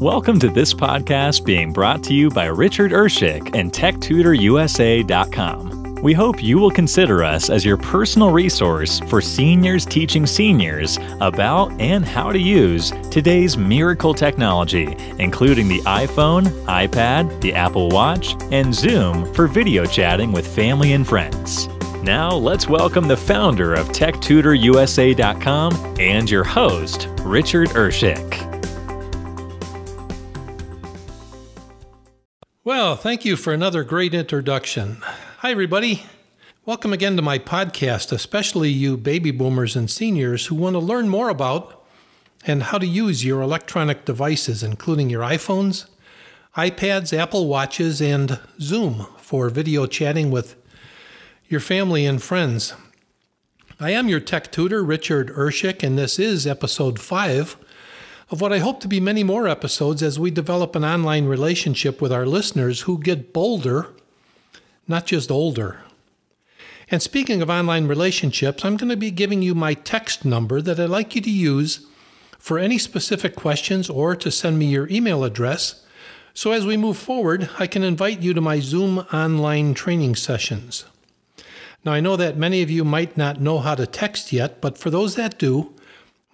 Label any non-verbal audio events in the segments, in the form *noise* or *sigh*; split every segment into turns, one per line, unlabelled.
Welcome to this podcast being brought to you by Richard Urshick and TechTutorUSA.com. We hope you will consider us as your personal resource for seniors teaching seniors about and how to use today's miracle technology, including the iPhone, iPad, the Apple Watch, and Zoom for video chatting with family and friends. Now, let's welcome the founder of TechTutorUSA.com and your host, Richard Urshick.
Well, thank you for another great introduction. Hi, everybody. Welcome again to my podcast, especially you baby boomers and seniors who want to learn more about and how to use your electronic devices, including your iPhones, iPads, Apple Watches, and Zoom for video chatting with your family and friends. I am your tech tutor, Richard Urshick, and this is episode 5 of what I hope to be many more episodes as we develop an online relationship with our listeners who get bolder, not just older. And speaking of online relationships, I'm going to be giving you my text number that I'd like you to use for any specific questions or to send me your email address. So as we move forward, I can invite you to my Zoom online training sessions. Now, I know that many of you might not know how to text yet, but for those that do,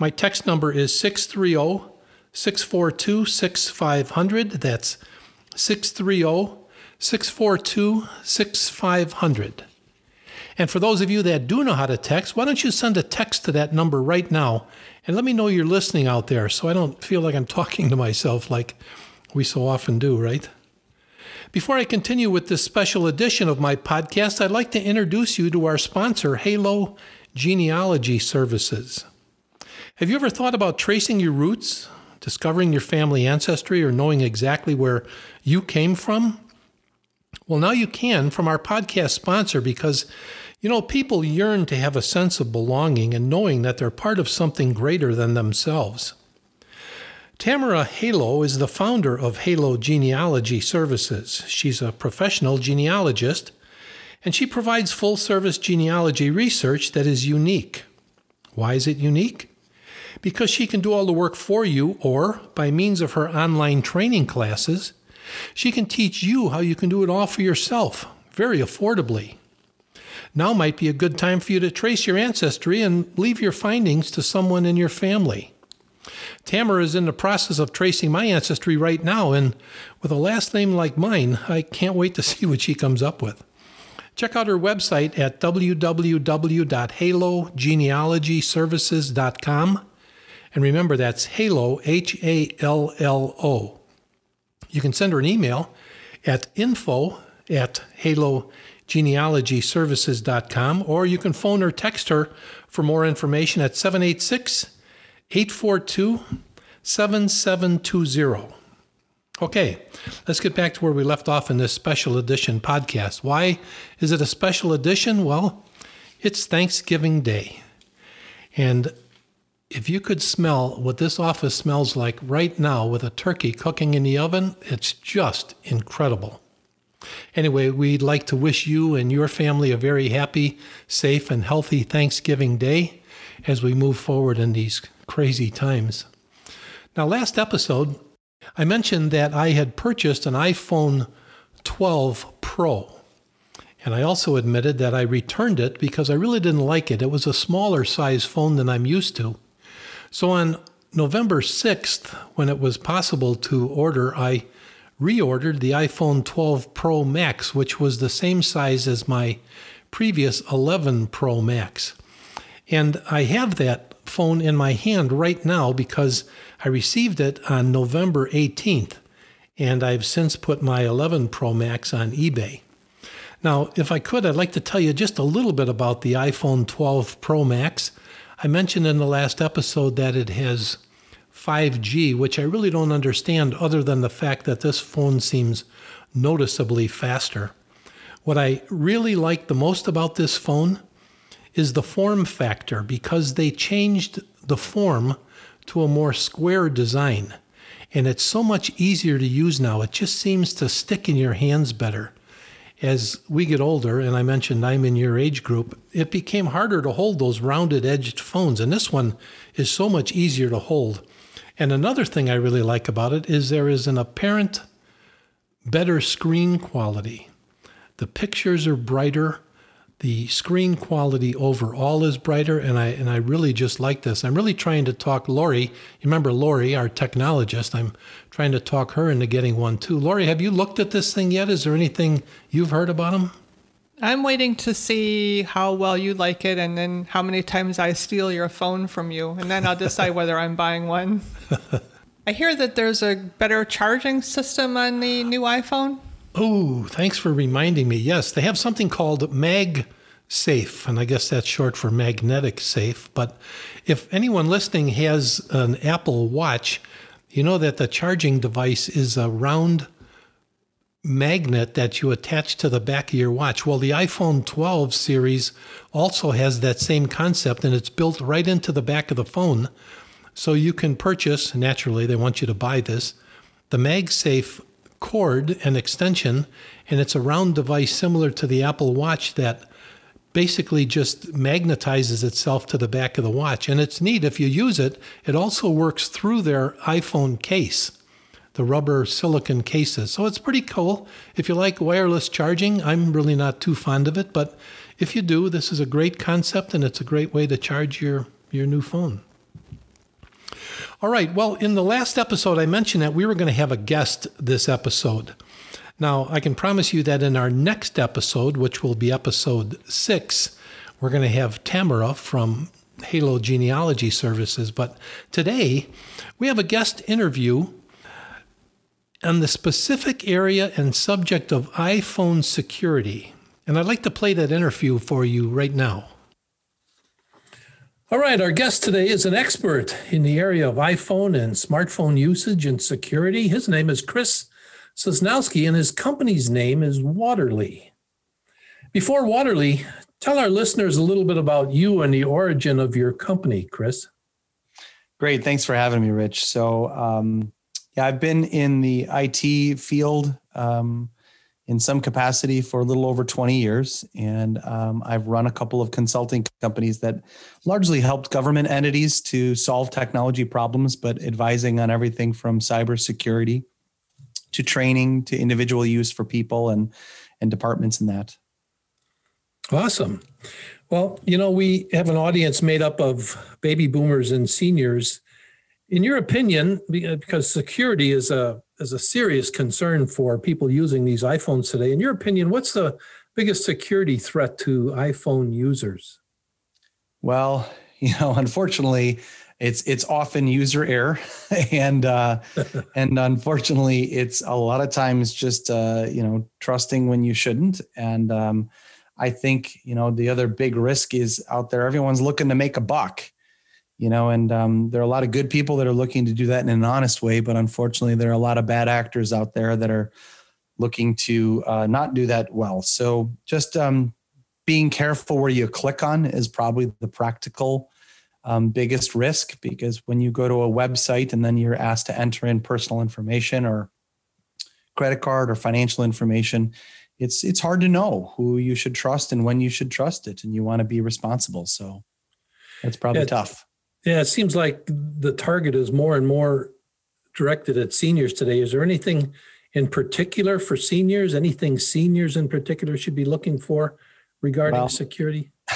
my text number is 630 642 6500. That's 630 642 6500. And for those of you that do know how to text, why don't you send a text to that number right now and let me know you're listening out there so I don't feel like I'm *laughs* talking to myself like we so often do, right? Before I continue with this special edition of my podcast, I'd like to introduce you to our sponsor, Hallo Genealogy Services. Have you ever thought about tracing your roots, discovering your family ancestry, or knowing exactly where you came from? Well, now you can from our podcast sponsor because, you know, people yearn to have a sense of belonging and knowing that they're part of something greater than themselves. Tamara Hallo is the founder of Hallo Genealogy Services. She's a professional genealogist, and she provides full service genealogy research that is unique. Why is it unique? Because she can do all the work for you, or by means of her online training classes, she can teach you how you can do it all for yourself, very affordably. Now might be a good time for you to trace your ancestry and leave your findings to someone in your family. Tamara is in the process of tracing my ancestry right now, and with a last name like mine, I can't wait to *laughs* see what she comes up with. Check out her website at www.hallogenealogyservices.com and remember, that's Hallo, H A L L O. You can send her an email at info at hallogenealogyservices.com or you can phone or text her for more information at 786 842 7720. Okay, let's get back to where we left off in this special edition podcast. Why is it a special edition? Well, it's Thanksgiving Day. And if you could smell what this office smells like right now with a turkey cooking in the oven, it's just incredible. Anyway, we'd like to wish you and your family a very happy, safe, and healthy Thanksgiving Day as we move forward in these crazy times. Now, last episode, I mentioned that I had purchased an iPhone 12 Pro. And I also admitted that I returned it because I really didn't like it. It was a smaller size phone than I'm used to. So on November 6th, when it was possible to order, I reordered the iPhone 12 Pro Max, which was the same size as my previous 11 Pro Max. And I have that phone in my hand right now because I received it on November 18th, and I've since put my 11 Pro Max on eBay. Now, if I could, I'd like to tell you just a little bit about the iPhone 12 Pro Max. I mentioned in the last episode that it has 5G, which I really don't understand other than the fact that this phone seems noticeably faster. What I really like the most about this phone is the form factor because they changed the form to a more square design. And it's so much easier to use now. It just seems to stick in your hands better as we get older, and I mentioned I'm in your age group, it became harder to hold those rounded edged phones. And this one is so much easier to hold. And another thing I really like about it is there is an apparent better screen quality. The pictures are brighter. The screen quality overall is brighter, and I and I really just like this. I'm really trying to talk Lori. You remember Lori, our technologist? I'm trying to talk her into getting one too. Lori, have you looked at this thing yet? Is there anything you've heard about them?
I'm waiting to see how well you like it and then how many times I steal your phone from you, and then I'll decide whether I'm buying one. *laughs* I hear that there's a better charging system on the new iPhone.
Oh, thanks for reminding me. Yes, they have something called MagSafe, and I guess that's short for magnetic safe. But if anyone listening has an Apple Watch, you know that the charging device is a round magnet that you attach to the back of your watch. Well, the iPhone 12 series also has that same concept and it's built right into the back of the phone. So you can purchase, naturally, they want you to buy this, the MagSafe cord and extension, and it's a round device similar to the Apple Watch that basically just magnetizes itself to the back of the watch. And it's neat if you use it, it also works through their iPhone case the rubber silicon cases. So it's pretty cool. If you like wireless charging, I'm really not too fond of it, but if you do, this is a great concept and it's a great way to charge your, your new phone. All right, well, in the last episode, I mentioned that we were going to have a guest this episode. Now, I can promise you that in our next episode, which will be episode six, we're going to have Tamara from Hallo Genealogy Services. But today, we have a guest interview on the specific area and subject of iPhone security. And I'd like to play that interview for you right now. All right, our guest today is an expert in the area of iPhone and smartphone usage and security. His name is Chris Sosnowski, and his company's name is Waterly. Before Waterly, tell our listeners a little bit about you and the origin of your company, Chris.
Great. Thanks for having me, Rich. So, um, yeah, I've been in the IT field um, in some capacity for a little over 20 years. And um, I've run a couple of consulting companies that largely helped government entities to solve technology problems, but advising on everything from cybersecurity to training to individual use for people and, and departments in that.
Awesome. Well, you know, we have an audience made up of baby boomers and seniors in your opinion, uh, because security is a is a serious concern for people using these iPhones today, in your opinion, what's the biggest security threat to iPhone users?
Well, *laughs* you know, unfortunately, it's it's often user error, *laughs* and uh, *laughs* and unfortunately, it's a lot of times just uh, you know trusting when you shouldn't. And um, I think you know the other big risk is out there. Everyone's looking to make a buck, you know, and um, there are a lot of good people that are looking to do that in an honest way, but unfortunately, there are a lot of bad actors out there that are looking to uh, not do that well. So just um, being careful where you click on is probably the practical um, biggest risk because when you go to a website and then you're asked to enter in personal information or credit card or financial information, it's it's hard to know who you should trust and when you should trust it, and you want to be responsible. So that's probably yeah, tough.
Yeah, it seems like the target is more and more directed at seniors today. Is there anything in particular for seniors? Anything seniors in particular should be looking for regarding well, security? *laughs*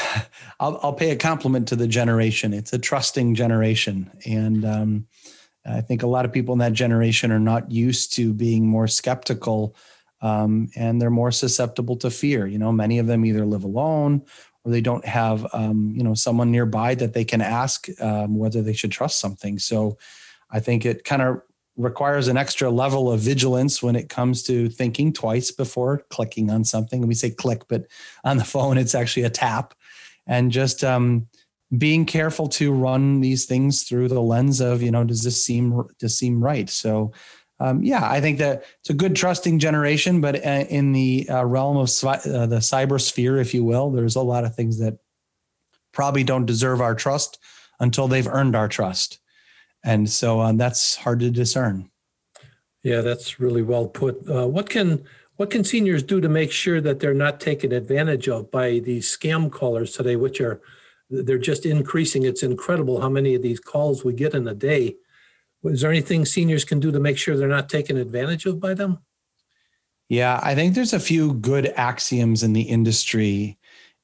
I'll, I'll, pay a compliment to the generation. It's a trusting generation. And um, I think a lot of people in that generation are not used to being more skeptical um, and they're more susceptible to fear. You know, many of them either live alone or they don't have um, you know someone nearby that they can ask um, whether they should trust something. So i think it kind of requires an extra level of vigilance when it comes to thinking twice before clicking on something. We say click but on the phone it's actually a tap. And just um, being careful to run these things through the lens of you know does this seem does seem right? So um, yeah, I think that it's a good trusting generation, but uh, in the uh, realm of uh, the cyber sphere, if you will, there's a lot of things that probably don't deserve our trust until they've earned our trust. And so um, that's hard to discern.
Yeah, that's really well put. Uh, what can what can seniors do to make sure that they're not taken advantage of by these scam callers today, which are they're just increasing. It's incredible how many of these calls we get in a day Is there anything seniors can do to make sure they're not taken advantage of by them?
Yeah, I think there's a few good axioms in the industry,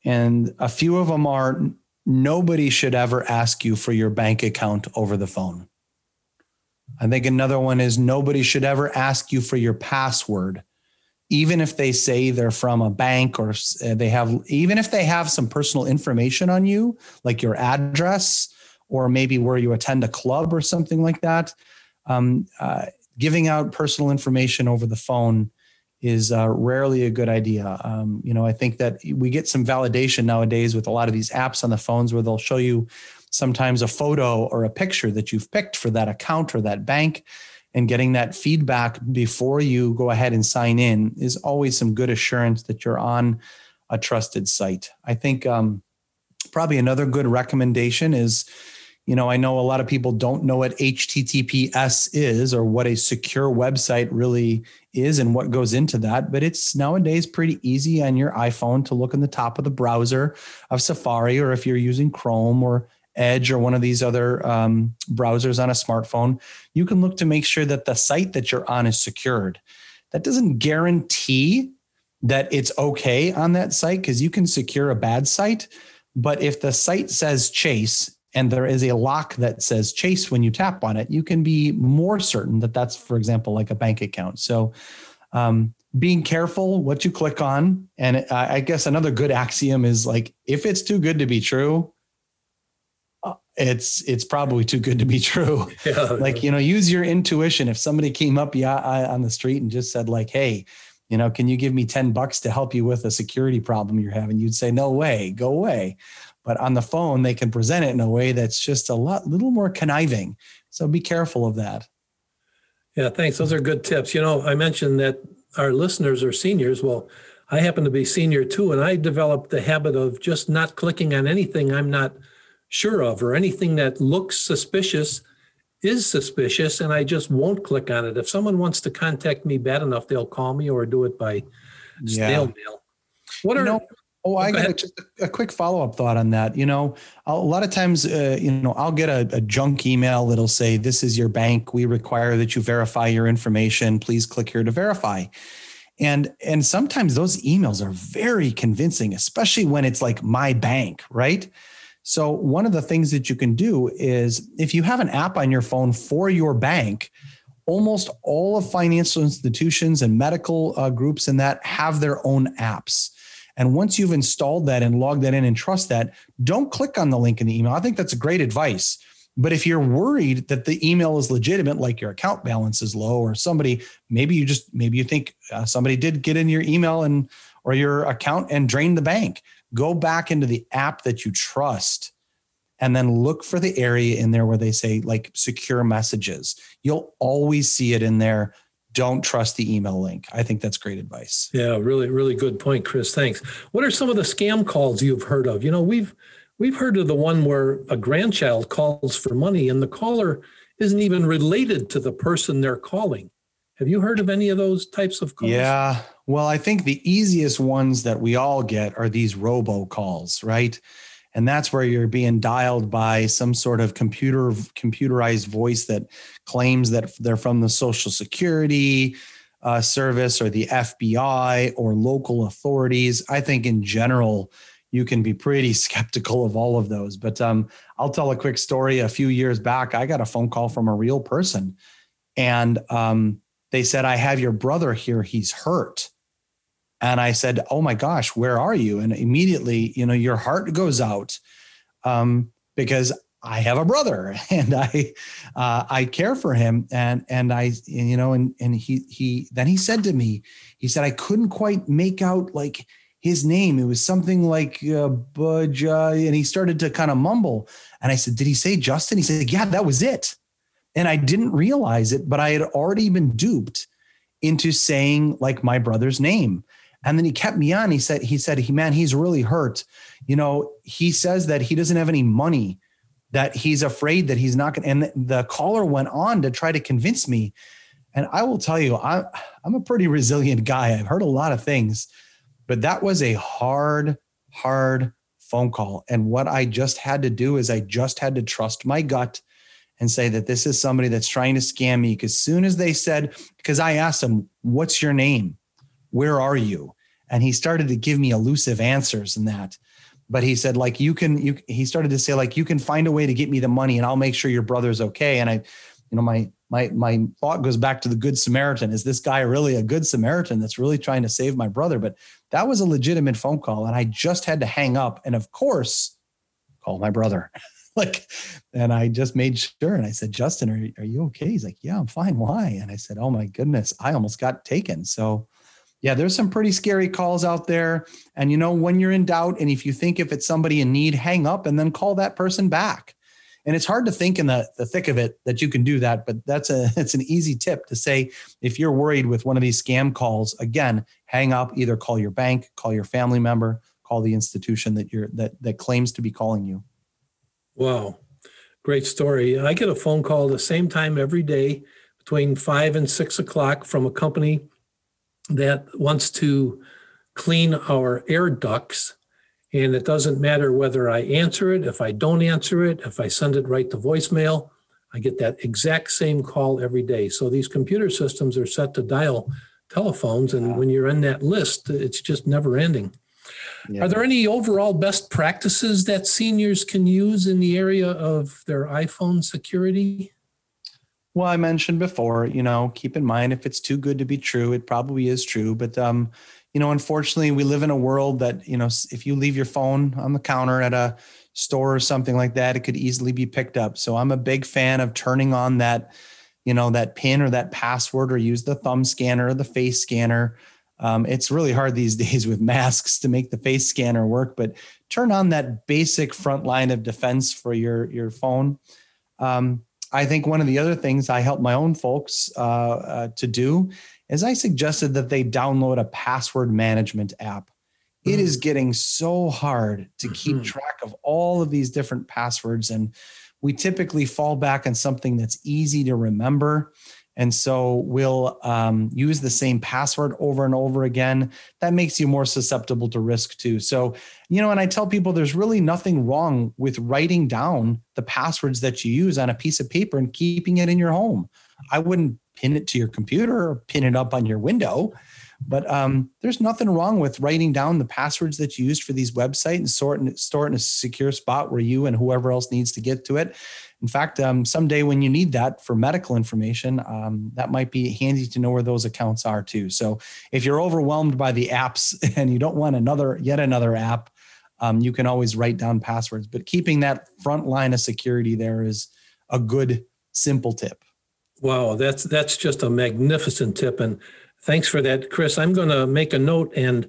and a few of them are nobody should ever ask you for your bank account over the phone. I think another one is nobody should ever ask you for your password, even if they say they're from a bank or they have, even if they have some personal information on you, like your address or maybe where you attend a club or something like that. Um, uh, giving out personal information over the phone is uh, rarely a good idea. Um, you know, I think that we get some validation nowadays with a lot of these apps on the phones where they'll show you sometimes a photo or a picture that you've picked for that account or that bank. And getting that feedback before you go ahead and sign in is always some good assurance that you're on a trusted site. I think um, probably another good recommendation is you know, I know a lot of people don't know what HTTPS is or what a secure website really is and what goes into that, but it's nowadays pretty easy on your iPhone to look in the top of the browser of Safari, or if you're using Chrome or Edge or one of these other um, browsers on a smartphone, you can look to make sure that the site that you're on is secured. That doesn't guarantee that it's okay on that site because you can secure a bad site. But if the site says Chase and there is a lock that says Chase when you tap on it, you can be more certain that that's, for example, like a bank account. So, um, being careful what you click on. And I guess another good axiom is like, if it's too good to be true, uh, it's it's probably too good to be true. *laughs* Yeah. like you know, use your intuition. If somebody came up yeah on the street and just said like, "Hey, you know, can you give me ten bucks to help you with a security problem you're having?" You'd say, "No way, go away." But on the phone they can present it in a way that's just a lot little more conniving. So be careful of that.
Yeah thanks. Those are good tips. You know i mentioned that our listeners are seniors. Well i happen to be senior too and i developed the habit of just not clicking on anything i'm not sure of or anything that looks suspicious is suspicious and i just won't click on it. If someone wants to contact me bad enough they'll call me or do it by snail mail.
What are you know, Oh, I got just a, a, quick follow up thought on that. You know, a lot of times, uh, you know, I'll get a, a, junk email that'll say, "This is your bank. We require that you verify your information. Please click here to verify." And and sometimes those emails are very convincing, especially when it's like my bank, right? So one of the things that you can do is if you have an app on your phone for your bank, almost all of financial institutions and medical uh, groups and that have their own apps. And once you've installed that and logged that in and trust that, don't click on the link in the email. I think that's a great advice. But if you're worried that the email is legitimate, like your account balance is low, or somebody, maybe you just, maybe you think uh, somebody did get in your email and, or your account and drain the bank, go back into the app that you trust and then look for the area in there where they say like secure messages. You'll always see it in there don't trust the email link. I think that's great advice.
Yeah, really, really good point, Chris. Thanks. What are some of the scam calls you've heard of? You know, we've we've heard of the one where a grandchild calls for money and the caller isn't even related to the person they're calling. Have you heard of any of those types of calls?
Yeah. Well, I think the easiest ones that we all get are these robo calls, right? And that's where you're being dialed by some sort of computer computerized voice that claims that they're from the social security uh, service or the fbi or local authorities. I think in general you can be pretty *laughs* skeptical of all of those. But um, i'll tell a quick story. A few years back i got a phone call from a real person. And um, they said i have your brother here. He's hurt and I said, "Oh my gosh, where are you?" And immediately, you know, your heart goes out um, because I have a brother *laughs* and I uh, I care for him. And and I you know and and he he then he said to me he said I couldn't quite make out like his name. It was something like uh, uh, and he started to kind of mumble. And I said did he say Justin? He said yeah that was it. And I didn't realize it but I had already been duped into saying like my brother's name and then he kept me on. He said, he said, he, man, he's really hurt. You know, he says that he doesn't have any money, that he's afraid that he's not going to. And the caller went on to try to convince me. And I will tell you, I, I'm a pretty resilient guy. I've heard a lot of things, but that was a hard, hard phone call. And what I just had to do is I just had to trust my gut and say that this is somebody that's trying to scam me. Because soon as they said, because I asked them, "What's your name? Where are you?" and he started to give me elusive answers in that. But he said like you can you he started to say like you can find a way to get me the money and I'll make sure your brother's okay. And I you know my my my thought goes back to the good Samaritan. Is this guy really a good Samaritan that's really trying to save my brother? But that was a legitimate phone call and I just had to hang up and of course call my brother. *laughs* Like and I just made sure and I said Justin are, are you okay? He's like yeah I'm fine. Why? And I said oh my goodness I almost got taken. So yeah, there's some pretty scary calls out there. And you know, when you're in doubt, and if you think if it's somebody in need, hang up and then call that person back. And it's hard to think in the, the thick of it that you can do that, but that's a *laughs* it's an easy tip to say if you're worried with one of these scam calls, again, hang up, either call your bank, call your family member, call the institution that you're that that claims to be calling you.
Wow. Great story. I get a phone call the same time every day between five and six o'clock from a company that wants to clean our air ducts. And it doesn't matter whether I answer it, if I don't answer it, if I send it right to voicemail, I get that exact same call every day. So these computer systems are set to dial telephones. And when you're in that list, it's just never ending. Yeah. Are there any overall best practices that seniors can use in the area of their iPhone security?
Well, I mentioned before, you know, keep in mind if it's too good to be true, it probably is true. But, um, you know, unfortunately, we live in a world that, you know, if you leave your phone on the counter at a store or something like that, it could easily be picked up. So I'm a big fan of turning on that, you know, that pin or that password or use the thumb scanner or the face scanner. Um, it's really hard these *laughs* days with masks to make the face scanner work, but turn on that basic front line of defense for your, your phone. Um, I think one of the other things I help my own folks uh, uh, to do is I suggested that they download a password management app. It is mm. getting so hard to keep mm-hmm. track of all of these different passwords. And we typically fall back on something that's easy to remember. And so we'll um, use the same password over and over again. That makes you more susceptible to risk too. So, you know, and I tell people there's really nothing wrong with writing down the passwords that you use on a piece of paper and keeping it in your home. I wouldn't pin it to your computer or pin it up on your window. But um, there's nothing wrong with writing down the passwords that you use for these websites and store it, store it in a secure spot where you and whoever else needs to get to it. In fact, um, someday when you need that for medical information, um, that might be handy to know where those accounts are too. So if you're overwhelmed by the apps *laughs* and you don't want another, yet another app, um, you can always write down passwords. But keeping that front line of security there is a good, simple tip.
Wow, that's that's just a magnificent tip, and thanks for that, Chris. I'm going to make a note and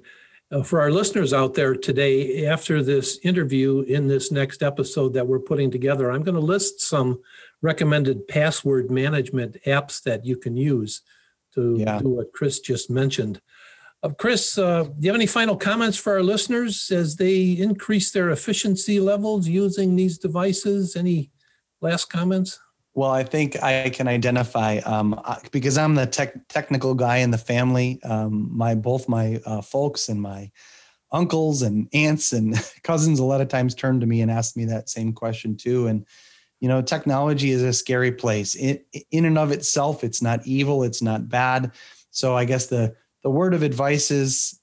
uh, for our listeners out there today, after this interview in this next episode that we're putting together, I'm going to list some recommended password management apps that you can use to yeah. do what Chris just mentioned. Uh, Chris, uh, do you have any final comments for our listeners as they increase their efficiency levels using these devices? Any last comments?
Well, I think I can identify um, because I'm the tech, technical guy in the family. Um, my both my uh, folks and my uncles and aunts and *laughs* cousins a lot of times turn to me and ask me that same question too. And you know, technology is a scary place. It, in and of itself, it's not evil. It's not bad. So I guess the the word of advice is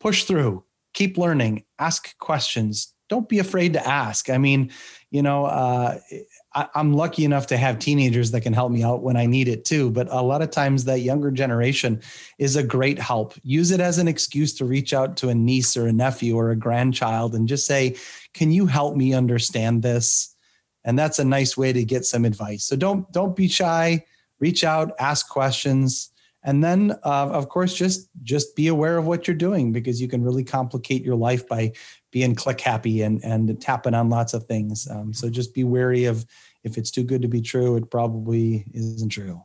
push through, keep learning, ask questions. Don't be afraid to ask. I mean, you know, uh, I, am lucky enough to have teenagers that can help me out when I need it too. But a lot of times, that younger generation is a great help. Use it as an excuse to reach out to a niece or a nephew or a grandchild and just say, "Can you help me understand this?" And that's a nice way to get some advice. So don't don't be shy. Reach out, ask questions, and then uh, of course just just be aware of what you're doing because you can really complicate your life by being click happy and and tapping on lots of things. Um, so just be wary of if it's too good to be true, it probably isn't true.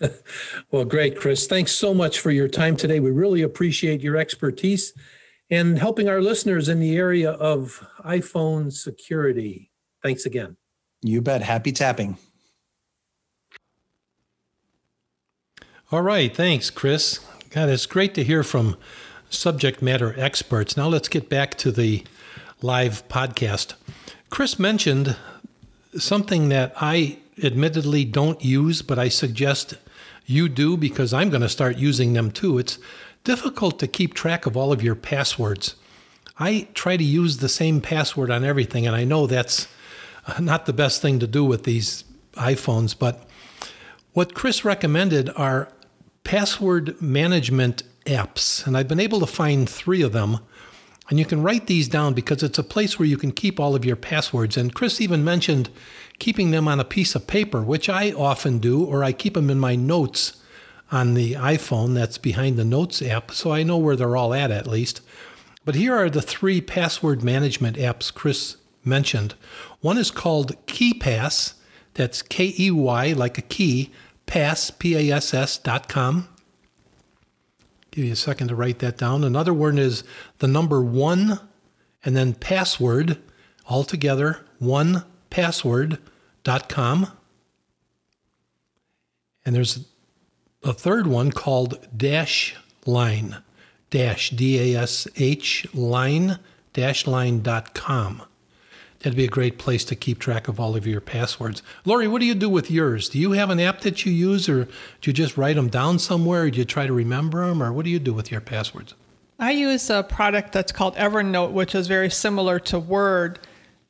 *laughs*
well, great, Chris. Thanks so much for your time today. We really appreciate your expertise and helping our listeners in the area of iPhone security. Thanks again.
You bet. Happy tapping.
All right. Thanks, Chris. God, it's great to hear from subject matter experts. Now let's get back to the live podcast. Chris mentioned something that I admittedly don't use, but I suggest you do because I'm going to start using them too. It's difficult to keep track of all of your passwords. I try to use the same password on everything, and I know that's not the best thing to do with these iPhones, but what Chris recommended are password management apps, and I've been able to find three of them. And you can write these down because it's a place where you can keep all of your passwords. And Chris even mentioned keeping them on a piece of paper, which I often do, or I keep them in my notes on the iPhone that's behind the Notes app, so I know where they're all at at least. But here are the three password management apps Chris mentioned. One is called KeyPass, that's K E Y, like a key, pass, P A S S dot com. Give you a second to write that down. Another one is the number one and then password altogether, one password.com. And there's a third one called Dash Line, dash D A S H line, dash line.com. That'd be a great place to keep track of all of your passwords. Lori, what do you do with yours? Do you have an app that you use, or do you just write them down somewhere, or do you try to remember them, or what do you do with your passwords?
I use a product that's called Evernote, which is very similar to Word,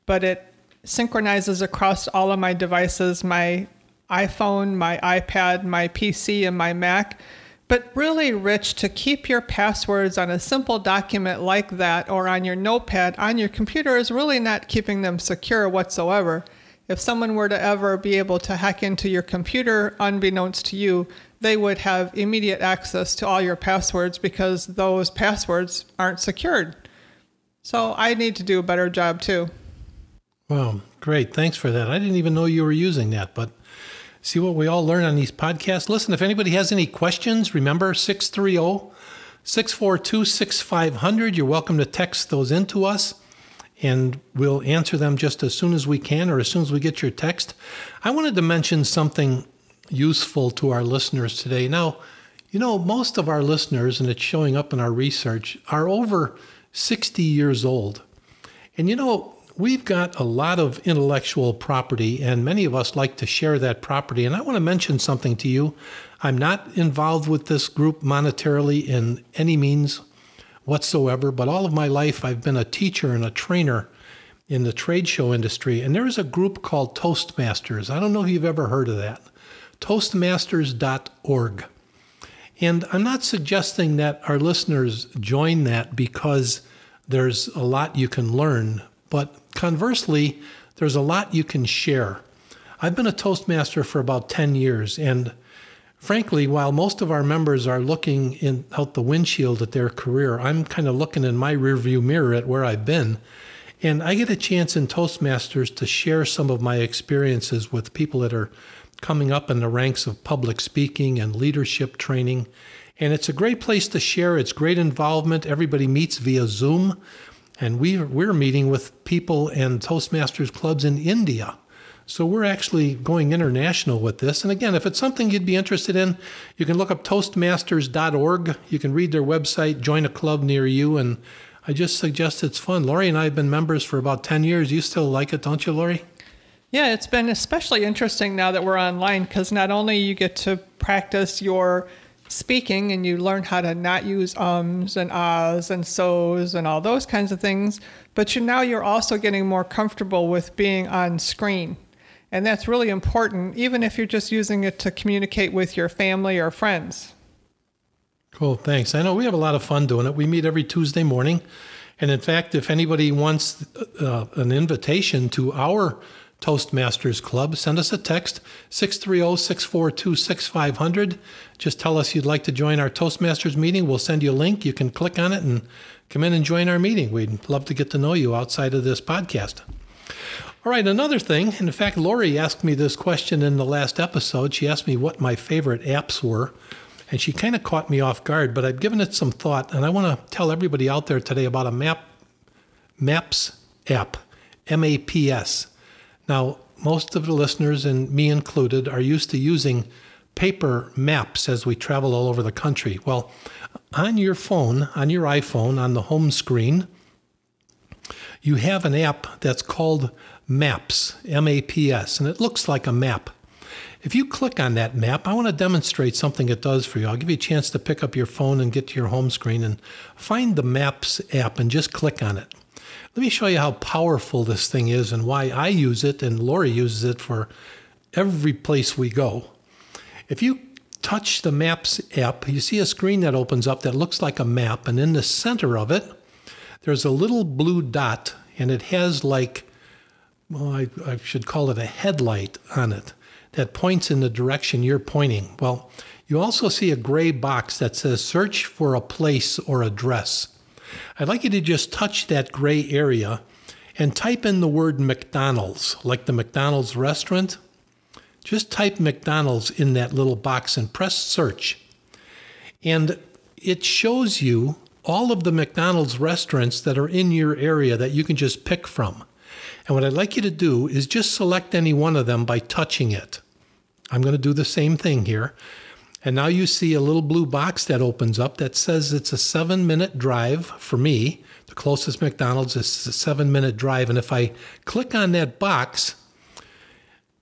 but it synchronizes across all of my devices my iPhone, my iPad, my PC, and my Mac. But really, Rich, to keep your passwords on a simple document like that or on your notepad on your computer is really not keeping them secure whatsoever. If someone were to ever be able to hack into your computer unbeknownst to you, they would have immediate access to all your passwords because those passwords aren't secured. So I need to do a better job too.
Wow, great. Thanks for that. I didn't even know you were using that, but see what we all learn on these podcasts. Listen, if anybody has any questions, remember 630 642 6500. You're welcome to text those into us and we'll answer them just as soon as we can or as soon as we get your text. I wanted to mention something useful to our listeners today. Now, you know, most of our listeners, and it's showing up in our research, are over 60 years old. And you know, we've got a lot of intellectual property, and many of us like to share that property. And I want to mention something to you. I'm not involved with this group monetarily in any means whatsoever, but all of my life I've been a teacher and a trainer in the trade show industry. And there is a group called Toastmasters. I don't know if you've ever heard of that. Toastmasters.org. And I'm not suggesting that our listeners join that because there's a lot you can learn, but conversely, there's a lot you can share. I've been a Toastmaster for about 10 years, and frankly, while most of our members are looking in, out the windshield at their career, I'm kind of looking in my rearview mirror at where I've been. And I get a chance in Toastmasters to share some of my experiences with people that are coming up in the ranks of public speaking and leadership training. And it's a great place to share. It's great involvement. Everybody meets via Zoom. And we, we're meeting with people and Toastmasters clubs in India. So we're actually going international with this. And again, if it's something you'd be interested in, you can look up toastmasters.org. You can read their website, join a club near you. And I just suggest it's fun. Lori and I have been members for about 10 years. You still like it, don't you, Lori?
Yeah, it's been especially interesting now that we're online because not only you get to practice your speaking and you learn how to not use ums and ahs and so's and all those kinds of things, but you now you're also getting more comfortable with being on screen. And that's really important, even if you're just using it to communicate with your family or friends.
Cool, thanks. I know we have a lot of fun doing it. We meet every Tuesday morning. And in fact, if anybody wants uh, an invitation to our Toastmasters Club, send us a text 630 642 6500. Just tell us you'd like to join our Toastmasters meeting. We'll send you a link. You can click on it and come in and join our meeting. We'd love to get to know you outside of this podcast. All right, another thing, in fact, Lori asked me this question in the last episode. She asked me what my favorite apps were, and she kind of caught me off guard, but I've given it some thought, and I want to tell everybody out there today about a map Maps app, M A P S. Now, most of the listeners, and me included, are used to using paper maps as we travel all over the country. Well, on your phone, on your iPhone, on the home screen, you have an app that's called Maps, M A P S, and it looks like a map. If you click on that map, I want to demonstrate something it does for you. I'll give you a chance to pick up your phone and get to your home screen and find the Maps app and just click on it. Let me show you how powerful this thing is and why I use it and Lori uses it for every place we go. If you touch the Maps app, you see a screen that opens up that looks like a map, and in the center of it, there's a little blue dot, and it has like, well, I, I should call it a headlight on it that points in the direction you're pointing. Well, you also see a gray box that says search for a place or address. I'd like you to just touch that gray area and type in the word McDonald's, like the McDonald's restaurant. Just type McDonald's in that little box and press search. And it shows you all of the McDonald's restaurants that are in your area that you can just pick from. And what I'd like you to do is just select any one of them by touching it. I'm going to do the same thing here. And now you see a little blue box that opens up that says it's a seven minute drive for me. The closest McDonald's is a seven minute drive. And if I click on that box,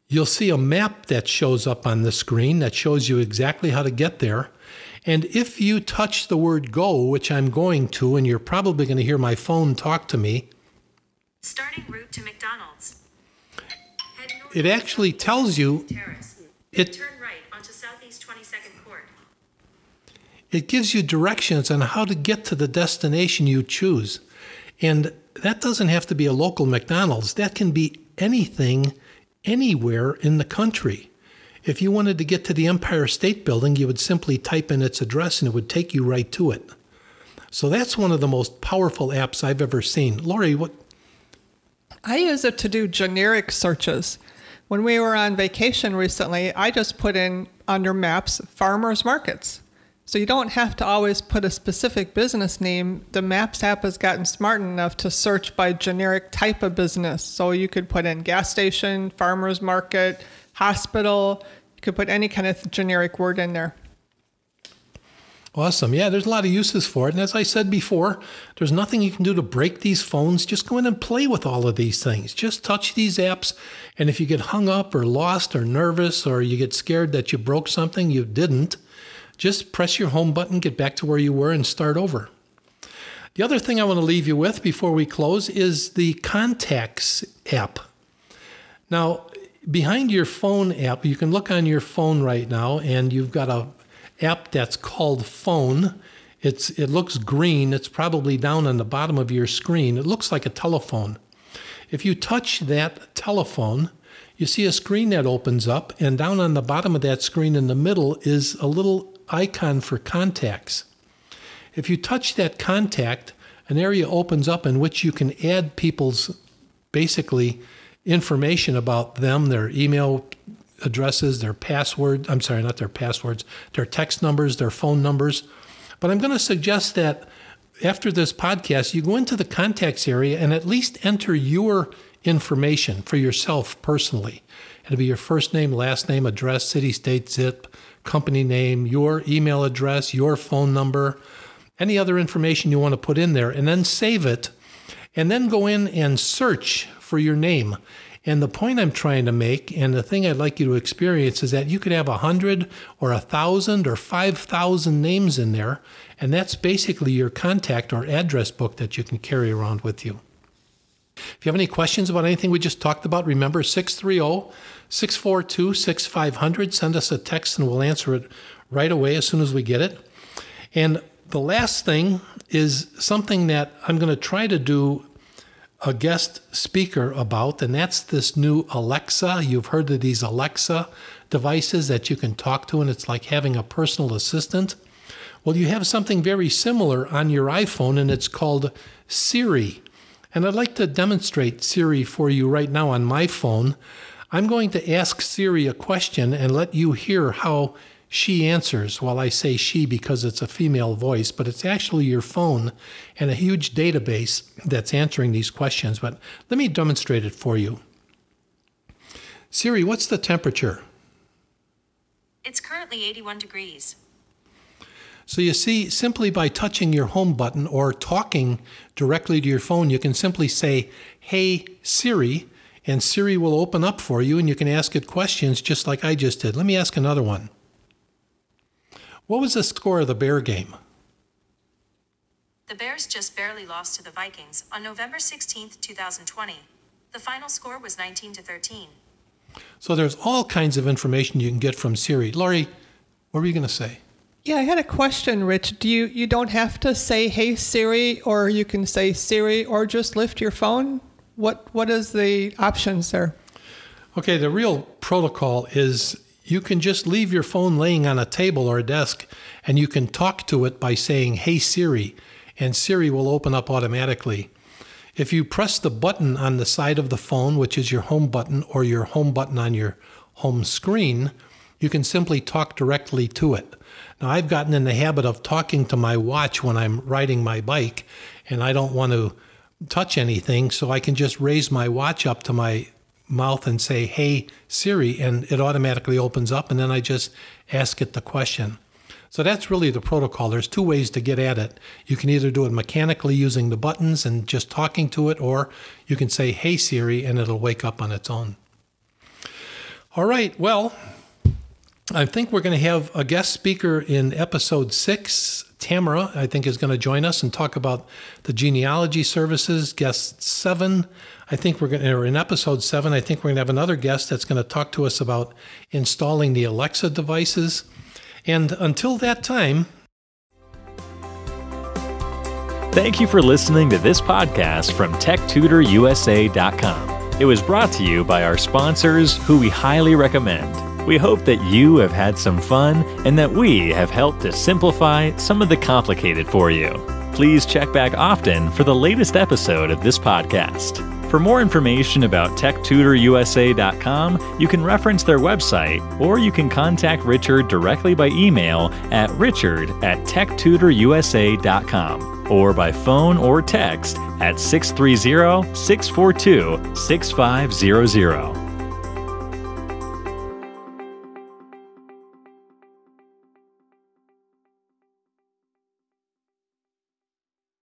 you'll see a map that shows up on the screen that shows you exactly how to get there. And if you touch the word go, which I'm going to, and you're probably going to hear my phone talk to me,
Starting route to McDonald's.
It actually tells you it it gives you directions on how to get to the destination you choose. And that doesn't have to be a local McDonald's. That can be anything anywhere in the country. If you wanted to get to the Empire State Building, you would simply type in its address and it would take you right to it. So that's one of the most powerful apps I've ever seen. Lori, what
I use it to do generic searches. When we were on vacation recently, I just put in under maps farmers markets. So you don't have to always put a specific business name. The Maps app has gotten smart enough to search by generic type of business. So you could put in gas station, farmers market, hospital. You could put any kind of generic word in there.
Awesome. Yeah, there's a lot of uses for it. And as I said before, there's nothing you can do to break these phones. Just go in and play with all of these things. Just touch these apps. And if you get hung up or lost or nervous or you get scared that you broke something, you didn't, just press your home button, get back to where you were, and start over. The other thing I want to leave you with before we close is the Contacts app. Now, behind your phone app, you can look on your phone right now, and you've got a app that's called Phone. It's it looks green. It's probably down on the bottom of your screen. It looks like a telephone. If you touch that telephone, you see a screen that opens up, and down on the bottom of that screen in the middle is a little icon for contacts. If you touch that contact, an area opens up in which you can add people's basically information about them, their email addresses, their password, I'm sorry, not their passwords, their text numbers, their phone numbers. But I'm going to suggest that after this podcast, you go into the contacts area and at least enter your information for yourself personally. It'll be your first name, last name, address, city, state, zip, company name, your email address, your phone number, any other information you want to put in there, and then save it. And then go in and search for your name. And the point I'm trying to make, and the thing I'd like you to experience, is that you could have a hundred or a thousand or five thousand names in there, and that's basically your contact or address book that you can carry around with you. If you have any questions about anything we just talked about, remember 630 642 6500. Send us a text and we'll answer it right away as soon as we get it. And the last thing is something that I'm going to try to do a guest speaker about, and that's this new Alexa. You've heard of these Alexa devices that you can talk to, and it's like having a personal assistant. Well, you have something very similar on your iPhone, and it's called Siri. And I'd like to demonstrate Siri for you right now on my phone. I'm going to ask Siri a question and let you hear how she answers. Well, I say she because it's a female voice, but it's actually your phone and a huge database that's answering these questions. But let me demonstrate it for you. Siri, what's the temperature?
It's currently 81 degrees.
So you see, simply by touching your home button or talking directly to your phone, you can simply say, Hey Siri, and Siri will open up for you and you can ask it questions just like I just did. Let me ask another one. What was the score of the Bear game?
The Bears just barely lost to the Vikings on November 16, 2020. The final score was 19 to 13.
So there's all kinds of information you can get from Siri. Lori, what were you going to say?
Yeah, I had a question, Rich. Do you you don't have to say "Hey Siri" or you can say Siri or just lift your phone? What what is the options there?
Okay, the real protocol is you can just leave your phone laying on a table or a desk and you can talk to it by saying, Hey Siri, and Siri will open up automatically. If you press the button on the side of the phone, which is your home button or your home button on your home screen, you can simply talk directly to it. Now, I've gotten in the habit of talking to my watch when I'm riding my bike, and I don't want to touch anything, so I can just raise my watch up to my mouth and say, Hey Siri, and it automatically opens up, and then I just ask it the question. So that's really the protocol. There's two ways to get at it. You can either do it mechanically using the buttons and just talking to it, or you can say, Hey Siri, and it'll wake up on its own. All right, well, I think we're going to have a guest speaker in episode six. Tamara, I think, is going to join us and talk about the genealogy services. Guest seven, I think we're going to, or in episode seven, I think we're going to have another guest that's going to talk to us about installing the Alexa devices. And until that time,
Thank you for listening to this podcast from TechTutorUSA.com. It was brought to you by our sponsors, who we highly recommend. We hope that you have had some fun and that we have helped to simplify some of the complicated for you. Please check back often for the latest episode of this podcast. For more information about TechTutorUSA.com, you can reference their website or you can contact Richard directly by email at richard at TechTutorUSA.com or by phone or text at 630 642 6500.